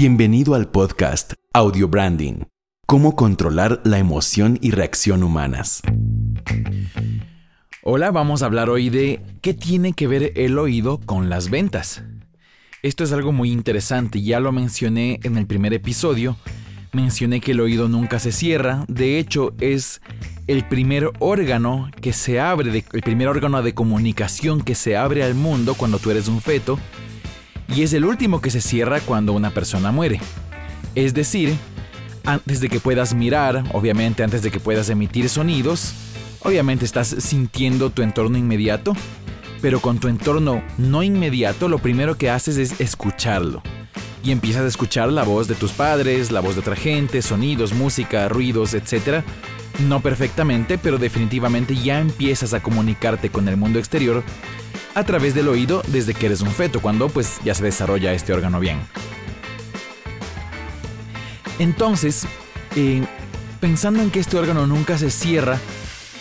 Bienvenido al podcast Audio Branding. Cómo controlar la emoción y reacción humanas. Hola, vamos a hablar hoy de qué tiene que ver el oído con las ventas. Esto es algo muy interesante, ya lo mencioné en el primer episodio. Mencioné que el oído nunca se cierra, de hecho es el primer órgano que se abre, el primer órgano de comunicación que se abre al mundo cuando tú eres un feto y es el último que se cierra cuando una persona muere. Es decir, antes de que puedas mirar, obviamente antes de que puedas emitir sonidos, obviamente estás sintiendo tu entorno inmediato, pero con tu entorno no inmediato lo primero que haces es escucharlo. Y empiezas a escuchar la voz de tus padres, la voz de otra gente, sonidos, música, ruidos, etc. No perfectamente, pero definitivamente ya empiezas a comunicarte con el mundo exterior a través del oído desde que eres un feto, cuando pues ya se desarrolla este órgano bien. Entonces, eh, pensando en que este órgano nunca se cierra,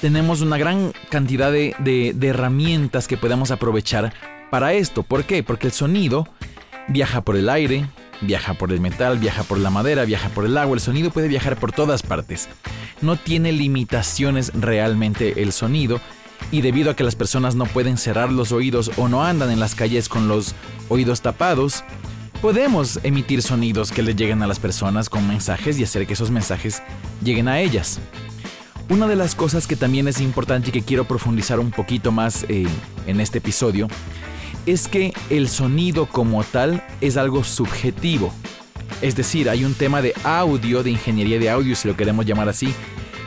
tenemos una gran cantidad de, de herramientas que podemos aprovechar para esto. ¿Por qué? Porque el sonido viaja por el aire, viaja por el metal, viaja por la madera, viaja por el agua, el sonido puede viajar por todas partes. No tiene limitaciones realmente el sonido y debido a que las personas no pueden cerrar los oídos o no andan en las calles con los oídos tapados, podemos emitir sonidos que le lleguen a las personas con mensajes y hacer que esos mensajes lleguen a ellas. Una de las cosas que también es importante y que quiero profundizar un poquito más eh, en este episodio es que el sonido como tal es algo subjetivo. Es decir, hay un tema de audio, de ingeniería de audio, si lo queremos llamar así,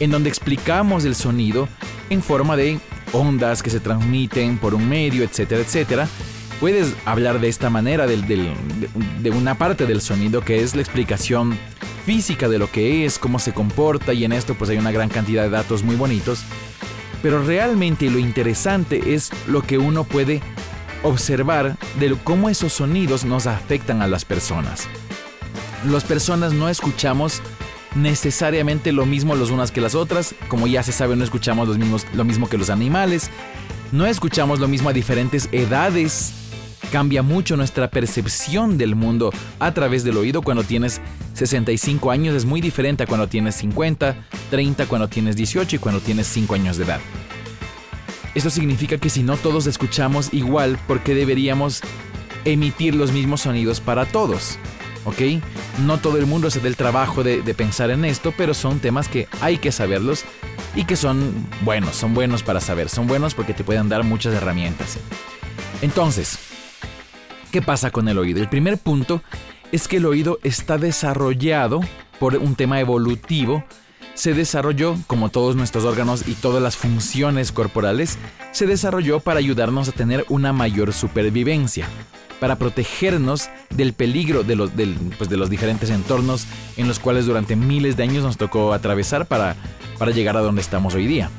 en donde explicamos el sonido en forma de ondas que se transmiten por un medio, etcétera, etcétera. Puedes hablar de esta manera de una parte del sonido que es la explicación física de lo que es, cómo se comporta y en esto pues hay una gran cantidad de datos muy bonitos. Pero realmente lo interesante es lo que uno puede observar de cómo esos sonidos nos afectan a las personas. Las personas no escuchamos necesariamente lo mismo los unas que las otras. Como ya se sabe, no escuchamos los mismos, lo mismo que los animales. No escuchamos lo mismo a diferentes edades. Cambia mucho nuestra percepción del mundo a través del oído. Cuando tienes 65 años es muy diferente a cuando tienes 50, 30, cuando tienes 18 y cuando tienes 5 años de edad. Esto significa que si no todos escuchamos igual, ¿por qué deberíamos emitir los mismos sonidos para todos? ¿Ok? No todo el mundo se da el trabajo de, pensar en esto, pero son temas que hay que saberlos y que son buenos, son buenos para saber, son buenos porque te pueden dar muchas herramientas. Entonces, ¿qué pasa con el oído? El primer punto es que el oído está desarrollado por un tema evolutivo, se desarrolló, como todos nuestros órganos y todas las funciones corporales, se desarrolló para ayudarnos a tener una mayor supervivencia para protegernos del peligro de los, pues, de los diferentes entornos en los cuales durante miles de años nos tocó atravesar para, para llegar a donde estamos hoy día.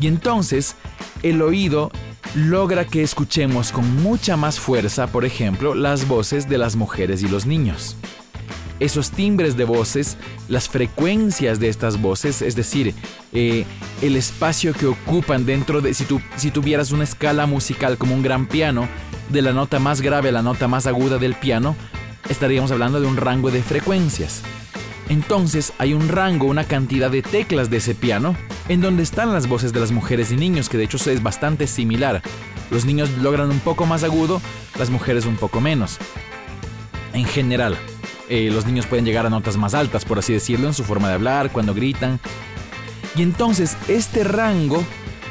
Y entonces el oído logra que escuchemos con mucha más fuerza, por ejemplo, las voces de las mujeres y los niños. Esos timbres de voces, las frecuencias de estas voces, es decir, eh, el espacio que ocupan dentro de, si, tú, si tuvieras una escala musical como un gran piano, de la nota más grave a la nota más aguda del piano, estaríamos hablando de un rango de frecuencias. Entonces hay un rango, una cantidad de teclas de ese piano, en donde están las voces de las mujeres y niños, que de hecho es bastante similar. Los niños logran un poco más agudo, las mujeres un poco menos. En general, eh, los niños pueden llegar a notas más altas, por así decirlo, en su forma de hablar, cuando gritan. Y entonces este rango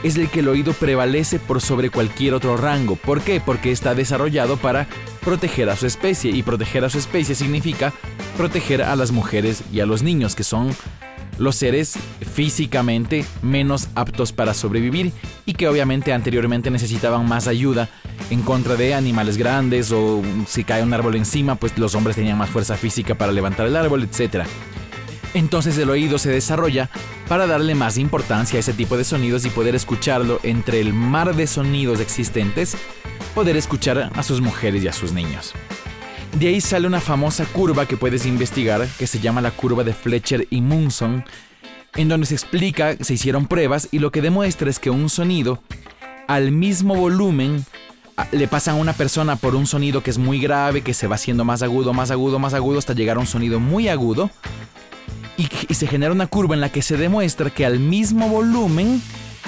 es el que el oído prevalece por sobre cualquier otro rango. ¿Por qué? Porque está desarrollado para proteger a su especie y proteger a su especie significa proteger a las mujeres y a los niños, que son los seres físicamente menos aptos para sobrevivir y que obviamente anteriormente necesitaban más ayuda en contra de animales grandes o si cae un árbol encima, pues los hombres tenían más fuerza física para levantar el árbol, etc. Entonces el oído se desarrolla para darle más importancia a ese tipo de sonidos y poder escucharlo entre el mar de sonidos existentes, poder escuchar a sus mujeres y a sus niños. De ahí sale una famosa curva que puedes investigar que se llama la curva de Fletcher y Munson, en donde se explica, se hicieron pruebas y lo que demuestra es que un sonido al mismo volumen le pasan a una persona por un sonido que es muy grave, que se va haciendo más agudo, más agudo, más agudo, hasta llegar a un sonido muy agudo. Y, y se genera una curva en la que se demuestra que al mismo volumen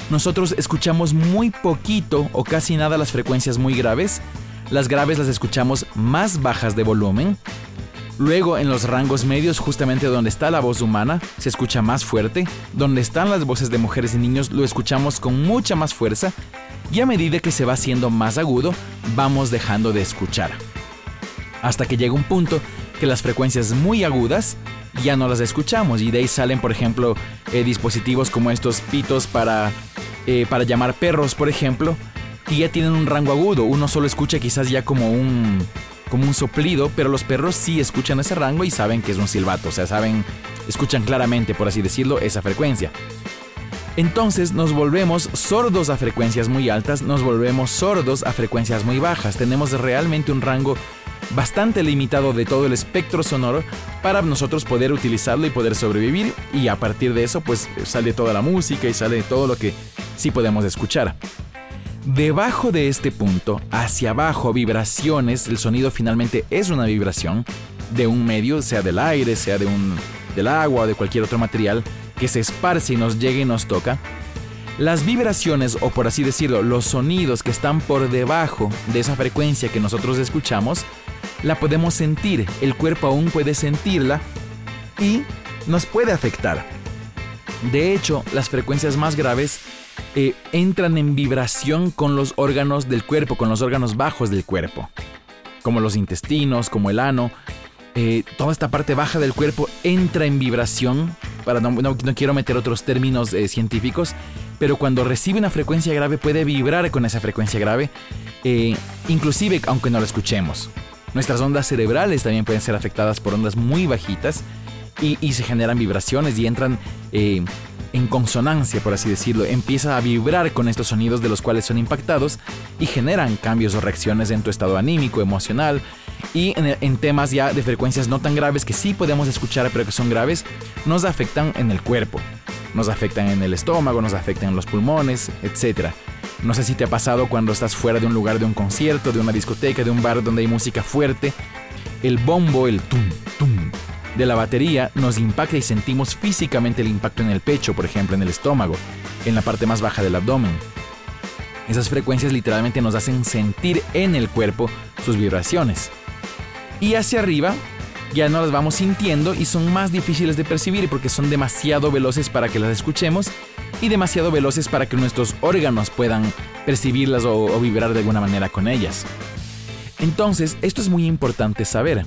nosotros escuchamos muy poquito o casi nada las frecuencias muy graves. Las graves las escuchamos más bajas de volumen. Luego en los rangos medios, justamente donde está la voz humana, se escucha más fuerte. Donde están las voces de mujeres y niños, lo escuchamos con mucha más fuerza y a medida que se va haciendo más agudo, vamos dejando de escuchar. Hasta que llega un punto que las frecuencias muy agudas ya no las escuchamos y de ahí salen, por ejemplo, eh, dispositivos como estos pitos para, eh, para llamar perros, por ejemplo, que ya tienen un rango agudo. Uno solo escucha quizás ya como un, como un soplido, pero los perros sí escuchan ese rango y saben que es un silbato, o sea, saben, escuchan claramente, por así decirlo, esa frecuencia. Entonces nos volvemos sordos a frecuencias muy altas, nos volvemos sordos a frecuencias muy bajas. Tenemos realmente un rango bastante limitado de todo el espectro sonoro para nosotros poder utilizarlo y poder sobrevivir y a partir de eso pues sale toda la música y sale todo lo que sí podemos escuchar. Debajo de este punto, hacia abajo, vibraciones, el sonido finalmente es una vibración de un medio, sea del aire, sea de un, del agua o de cualquier otro material, que se esparce y nos llegue y nos toca, las vibraciones o por así decirlo, los sonidos que están por debajo de esa frecuencia que nosotros escuchamos, la podemos sentir, el cuerpo aún puede sentirla y nos puede afectar. De hecho, las frecuencias más graves eh, entran en vibración con los órganos del cuerpo, con los órganos bajos del cuerpo, como los intestinos, como el ano. Eh, toda esta parte baja del cuerpo entra en vibración no, quiero meter otros términos eh, científicos, pero cuando recibe una frecuencia grave puede vibrar con esa frecuencia grave, inclusive aunque no la escuchemos. Nuestras ondas cerebrales también pueden ser afectadas por ondas muy bajitas y, se generan vibraciones y entran en consonancia, por así decirlo. Empieza a vibrar con estos sonidos de los cuales son impactados y generan cambios o reacciones en tu estado anímico, emocional, y en, temas ya de frecuencias no tan graves que sí podemos escuchar pero que son graves, nos afectan en el cuerpo, nos afectan en el estómago, nos afectan en los pulmones, etc. No sé si te ha pasado cuando estás fuera de un lugar de un concierto, de una discoteca, de un bar donde hay música fuerte, el bombo, el tum, de la batería nos impacta y sentimos físicamente el impacto en el pecho, por ejemplo, en el estómago, en la parte más baja del abdomen. Esas frecuencias literalmente nos hacen sentir en el cuerpo sus vibraciones y hacia arriba ya no las vamos sintiendo y son más difíciles de percibir porque son demasiado veloces para que las escuchemos y demasiado veloces para que nuestros órganos puedan percibirlas o, vibrar de alguna manera con ellas. Entonces, esto es muy importante saber,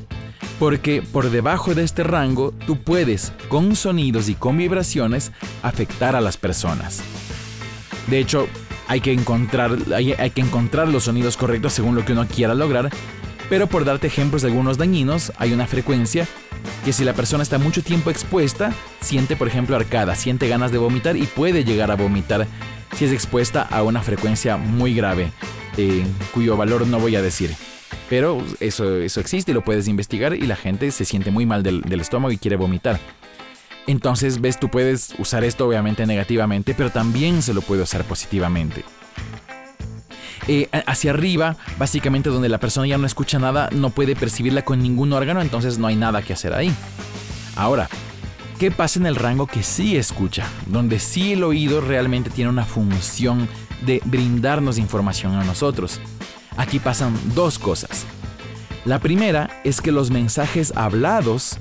porque por debajo de este rango tú puedes, con sonidos y con vibraciones, afectar a las personas. De hecho, hay que encontrar, hay que encontrar los sonidos correctos según lo que uno quiera lograr pero por darte ejemplos de algunos dañinos, hay una frecuencia que si la persona está mucho tiempo expuesta, siente por ejemplo arcada, siente ganas de vomitar y puede llegar a vomitar si es expuesta a una frecuencia muy grave, eh, cuyo valor no voy a decir. Pero eso, eso existe y lo puedes investigar y la gente se siente muy mal del, del estómago y quiere vomitar. Entonces, ves, tú puedes usar esto obviamente negativamente, pero también se lo puede usar positivamente. Eh, hacia arriba, básicamente donde la persona ya no escucha nada, no puede percibirla con ningún órgano, entonces no hay nada que hacer ahí. Ahora, ¿qué pasa en el rango que sí escucha? Donde sí el oído realmente tiene una función de brindarnos información a nosotros. Aquí pasan dos cosas. La primera es que los mensajes hablados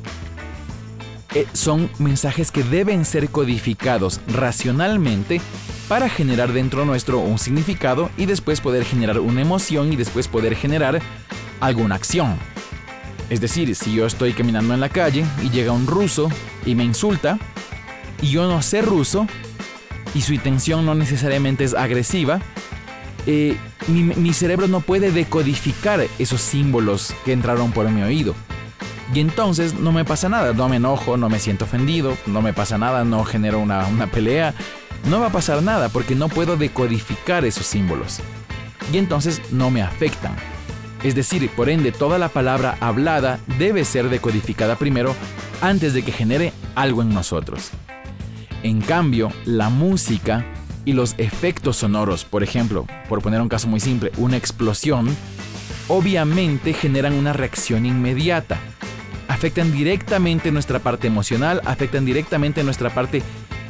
eh, son mensajes que deben ser codificados racionalmente para generar dentro nuestro un significado y después poder generar una emoción y después poder generar alguna acción. Es decir, si yo estoy caminando en la calle y llega un ruso y me insulta y yo no sé ruso y su intención no necesariamente es agresiva, eh, mi, cerebro no puede decodificar esos símbolos que entraron por mi oído. Y entonces no me pasa nada, no me enojo, no me siento ofendido, no me pasa nada, no genero una, una pelea, no va a pasar nada porque no puedo decodificar esos símbolos. Y entonces no me afectan. Es decir, por ende, toda la palabra hablada debe ser decodificada primero antes de que genere algo en nosotros. En cambio, la música y los efectos sonoros, por ejemplo, por poner un caso muy simple, una explosión, obviamente generan una reacción inmediata. Afectan directamente nuestra parte emocional, afectan directamente nuestra parte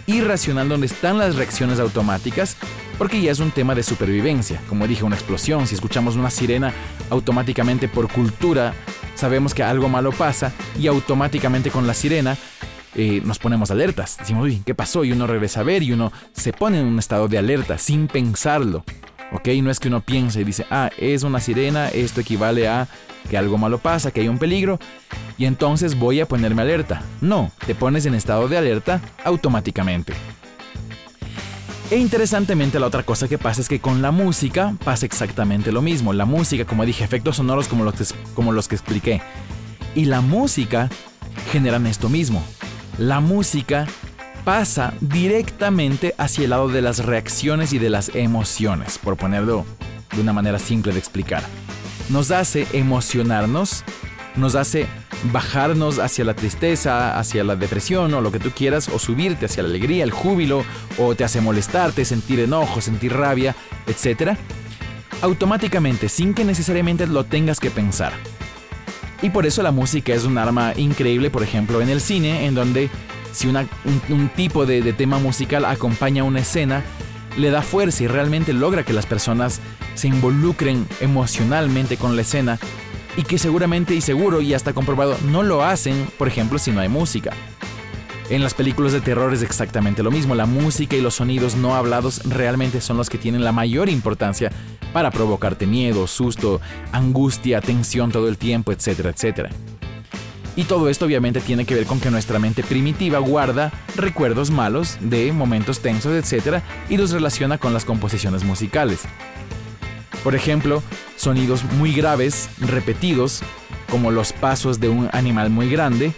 irracional donde están las reacciones automáticas, porque ya es un tema de supervivencia. Como dije, una explosión, si escuchamos una sirena, automáticamente por cultura sabemos que algo malo pasa y automáticamente con la sirena eh, nos ponemos alertas. Decimos, uy, ¿qué pasó? Y uno regresa a ver y uno se pone en un estado de alerta sin pensarlo. ¿Ok? No es que uno piense y dice, ah, es una sirena, esto equivale a que algo malo pasa, que hay un peligro, y entonces voy a ponerme alerta. No, te pones en estado de alerta automáticamente. E interesantemente la otra cosa que pasa es que con la música pasa exactamente lo mismo. La música, como dije, efectos sonoros como los como los que expliqué. Y la música generan esto mismo. La música pasa directamente hacia el lado de las reacciones y de las emociones, por ponerlo de una manera simple de explicar. Nos hace emocionarnos, nos hace bajarnos hacia la tristeza, hacia la depresión o lo que tú quieras, o subirte hacia la alegría, el júbilo, o te hace molestarte, sentir enojo, sentir rabia, etc. Automáticamente, sin que necesariamente lo tengas que pensar. Y por eso la música es un arma increíble, por ejemplo, en el cine, en donde si un, tipo de, de tema musical acompaña una escena, le da fuerza y realmente logra que las personas se involucren emocionalmente con la escena y que seguramente y seguro y hasta comprobado no lo hacen, por ejemplo, si no hay música. En las películas de terror es exactamente lo mismo, la música y los sonidos no hablados realmente son los que tienen la mayor importancia para provocarte miedo, susto, angustia, tensión todo el tiempo, etcétera, etcétera. Y todo esto obviamente tiene que ver con que nuestra mente primitiva guarda recuerdos malos de momentos tensos, etc. y los relaciona con las composiciones musicales. Por ejemplo, sonidos muy graves, repetidos, como los pasos de un animal muy grande,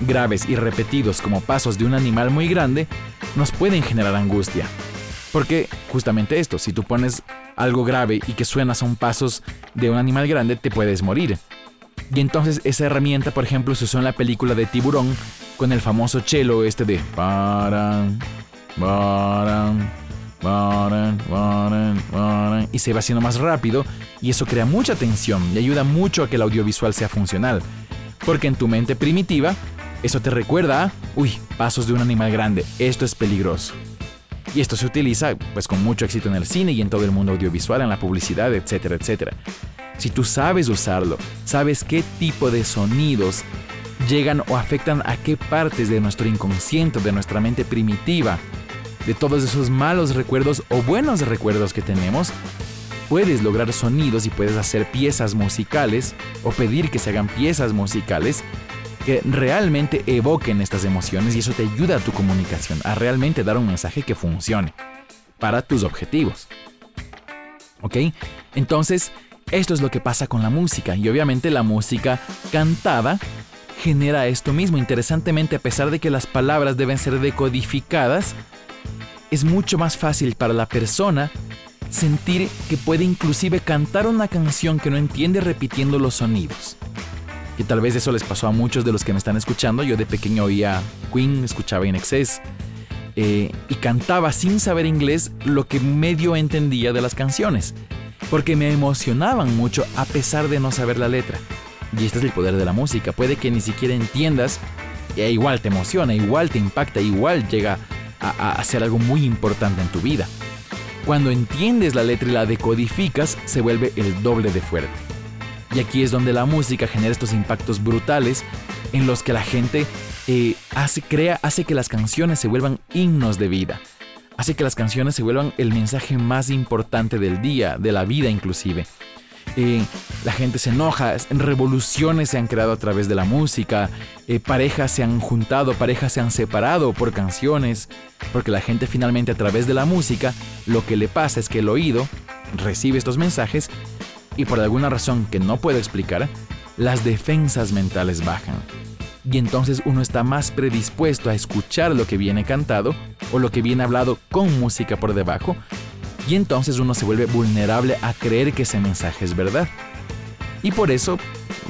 graves y repetidos como pasos de un animal muy grande, nos pueden generar angustia. Porque justamente esto, si tú pones algo grave y que suena son pasos de un animal grande, te puedes morir. Y entonces esa herramienta, por ejemplo, se usó en la película de Tiburón con el famoso chelo este de paran, paran, paran, paran, y se va haciendo más rápido y eso crea mucha tensión y ayuda mucho a que el audiovisual sea funcional. Porque en tu mente primitiva, eso te recuerda uy, pasos de un animal grande, esto es peligroso. Y esto se utiliza pues con mucho éxito en el cine y en todo el mundo audiovisual, en la publicidad, etcétera, etcétera. Si tú sabes usarlo, sabes qué tipo de sonidos llegan o afectan a qué partes de nuestro inconsciente, de nuestra mente primitiva, de todos esos malos recuerdos o buenos recuerdos que tenemos, puedes lograr sonidos y puedes hacer piezas musicales o pedir que se hagan piezas musicales que realmente evoquen estas emociones y eso te ayuda a tu comunicación, a realmente dar un mensaje que funcione para tus objetivos. ¿Ok? Entonces, esto es lo que pasa con la música y obviamente la música cantada genera esto mismo. Interesantemente, a pesar de que las palabras deben ser decodificadas, es mucho más fácil para la persona sentir que puede inclusive cantar una canción que no entiende repitiendo los sonidos. Y tal vez eso les pasó a muchos de los que me están escuchando. Yo de pequeño oía Queen, escuchaba In Excess eh, y cantaba sin saber inglés lo que medio entendía de las canciones porque me emocionaban mucho a pesar de no saber la letra. Y este es el poder de la música, puede que ni siquiera entiendas, e igual te emociona, igual te impacta, igual llega a, a ser algo muy importante en tu vida. Cuando entiendes la letra y la decodificas, se vuelve el doble de fuerte. Y aquí es donde la música genera estos impactos brutales en los que la gente eh, hace, crea, hace que las canciones se vuelvan himnos de vida hace que las canciones se vuelvan el mensaje más importante del día, de la vida inclusive. Eh, la gente se enoja, revoluciones se han creado a través de la música, eh, parejas se han juntado, parejas se han separado por canciones, porque la gente finalmente a través de la música lo que le pasa es que el oído recibe estos mensajes y por alguna razón que no puedo explicar, las defensas mentales bajan y entonces uno está más predispuesto a escuchar lo que viene cantado o lo que viene hablado con música por debajo y entonces uno se vuelve vulnerable a creer que ese mensaje es verdad. Y por eso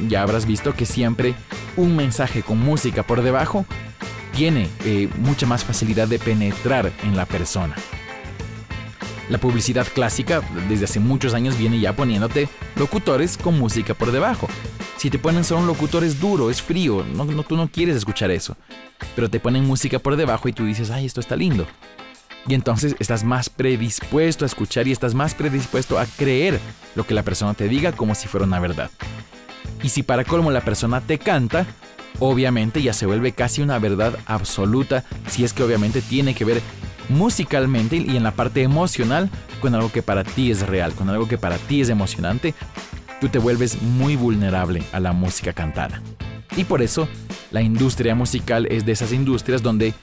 ya habrás visto que siempre un mensaje con música por debajo tiene eh, mucha más facilidad de penetrar en la persona. La publicidad clásica desde hace muchos años viene ya poniéndote locutores con música por debajo. Si te ponen solo un locutor es duro, es frío, no, tú no quieres escuchar eso. Pero te ponen música por debajo y tú dices, ay, esto está lindo. Y entonces estás más predispuesto a escuchar y estás más predispuesto a creer lo que la persona te diga como si fuera una verdad. Y si para colmo la persona te canta, obviamente ya se vuelve casi una verdad absoluta si es que obviamente tiene que ver musicalmente y en la parte emocional con algo que para ti es real, con algo que para ti es emocionante, tú te vuelves muy vulnerable a la música cantada. Y por eso la industria musical es de esas industrias donde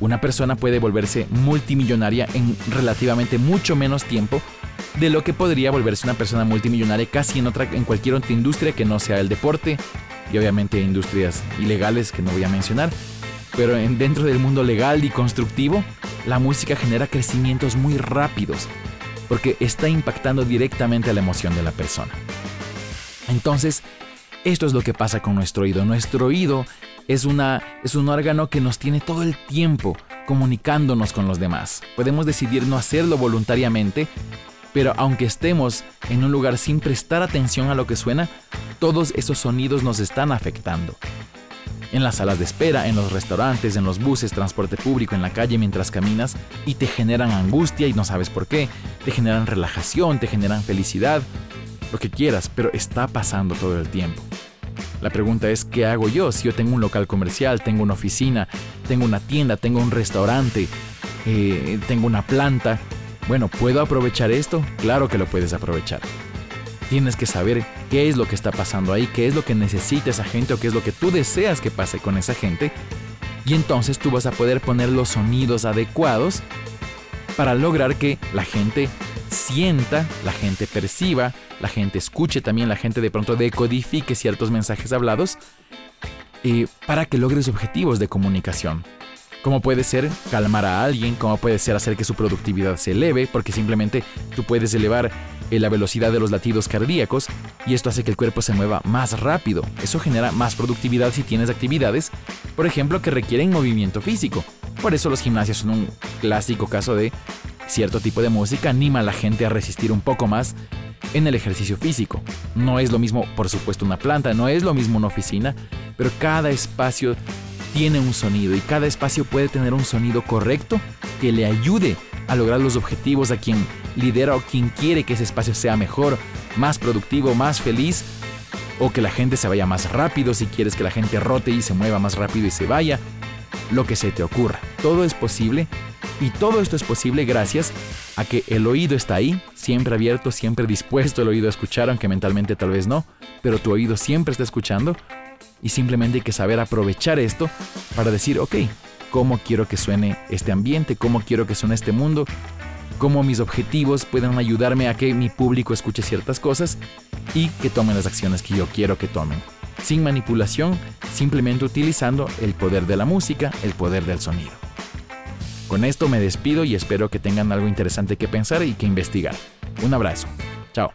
una persona puede volverse multimillonaria en relativamente mucho menos tiempo de lo que podría volverse una persona multimillonaria casi en, otra, en cualquier otra industria que no sea el deporte y obviamente industrias ilegales que no voy a mencionar. Pero en, dentro del mundo legal y constructivo, la música genera crecimientos muy rápidos porque está impactando directamente a la emoción de la persona. Entonces, esto es lo que pasa con nuestro oído. Nuestro oído es, una, es un órgano que nos tiene todo el tiempo comunicándonos con los demás. Podemos decidir no hacerlo voluntariamente, pero aunque estemos en un lugar sin prestar atención a lo que suena, todos esos sonidos nos están afectando en las salas de espera, en los restaurantes, en los buses, transporte público, en la calle mientras caminas y te generan angustia y no sabes por qué, te generan relajación, te generan felicidad, lo que quieras, pero está pasando todo el tiempo. La pregunta es, ¿qué hago yo si yo tengo un local comercial, tengo una oficina, tengo una tienda, tengo un restaurante, eh, tengo una planta? Bueno, ¿puedo aprovechar esto? Claro que lo puedes aprovechar. Tienes que saber qué es lo que está pasando ahí, qué es lo que necesita esa gente o qué es lo que tú deseas que pase con esa gente. Y entonces tú vas a poder poner los sonidos adecuados para lograr que la gente sienta, la gente perciba, la gente escuche también, la gente de pronto decodifique ciertos mensajes hablados eh, para que logres objetivos de comunicación. Como puede ser calmar a alguien, como puede ser hacer que su productividad se eleve, porque simplemente tú puedes elevar la velocidad de los latidos cardíacos y esto hace que el cuerpo se mueva más rápido. Eso genera más productividad si tienes actividades, por ejemplo, que requieren movimiento físico. Por eso los gimnasios son un clásico caso de cierto tipo de música anima a la gente a resistir un poco más en el ejercicio físico. No es lo mismo, por supuesto, una planta, no es lo mismo una oficina, pero cada espacio tiene un sonido y cada espacio puede tener un sonido correcto que le ayude a lograr los objetivos a quien lidera o quien quiere que ese espacio sea mejor, más productivo, más feliz o que la gente se vaya más rápido si quieres que la gente rote y se mueva más rápido y se vaya, lo que se te ocurra. Todo es posible y todo esto es posible gracias a que el oído está ahí, siempre abierto, siempre dispuesto el oído a escuchar, aunque mentalmente tal vez no, pero tu oído siempre está escuchando y simplemente hay que saber aprovechar esto para decir, ok, ¿cómo quiero que suene este ambiente? ¿Cómo quiero que suene este mundo? ¿Cómo mis objetivos pueden ayudarme a que mi público escuche ciertas cosas y que tomen las acciones que yo quiero que tomen? Sin manipulación, simplemente utilizando el poder de la música, el poder del sonido. Con esto me despido y espero que tengan algo interesante que pensar y que investigar. Un abrazo. Chao.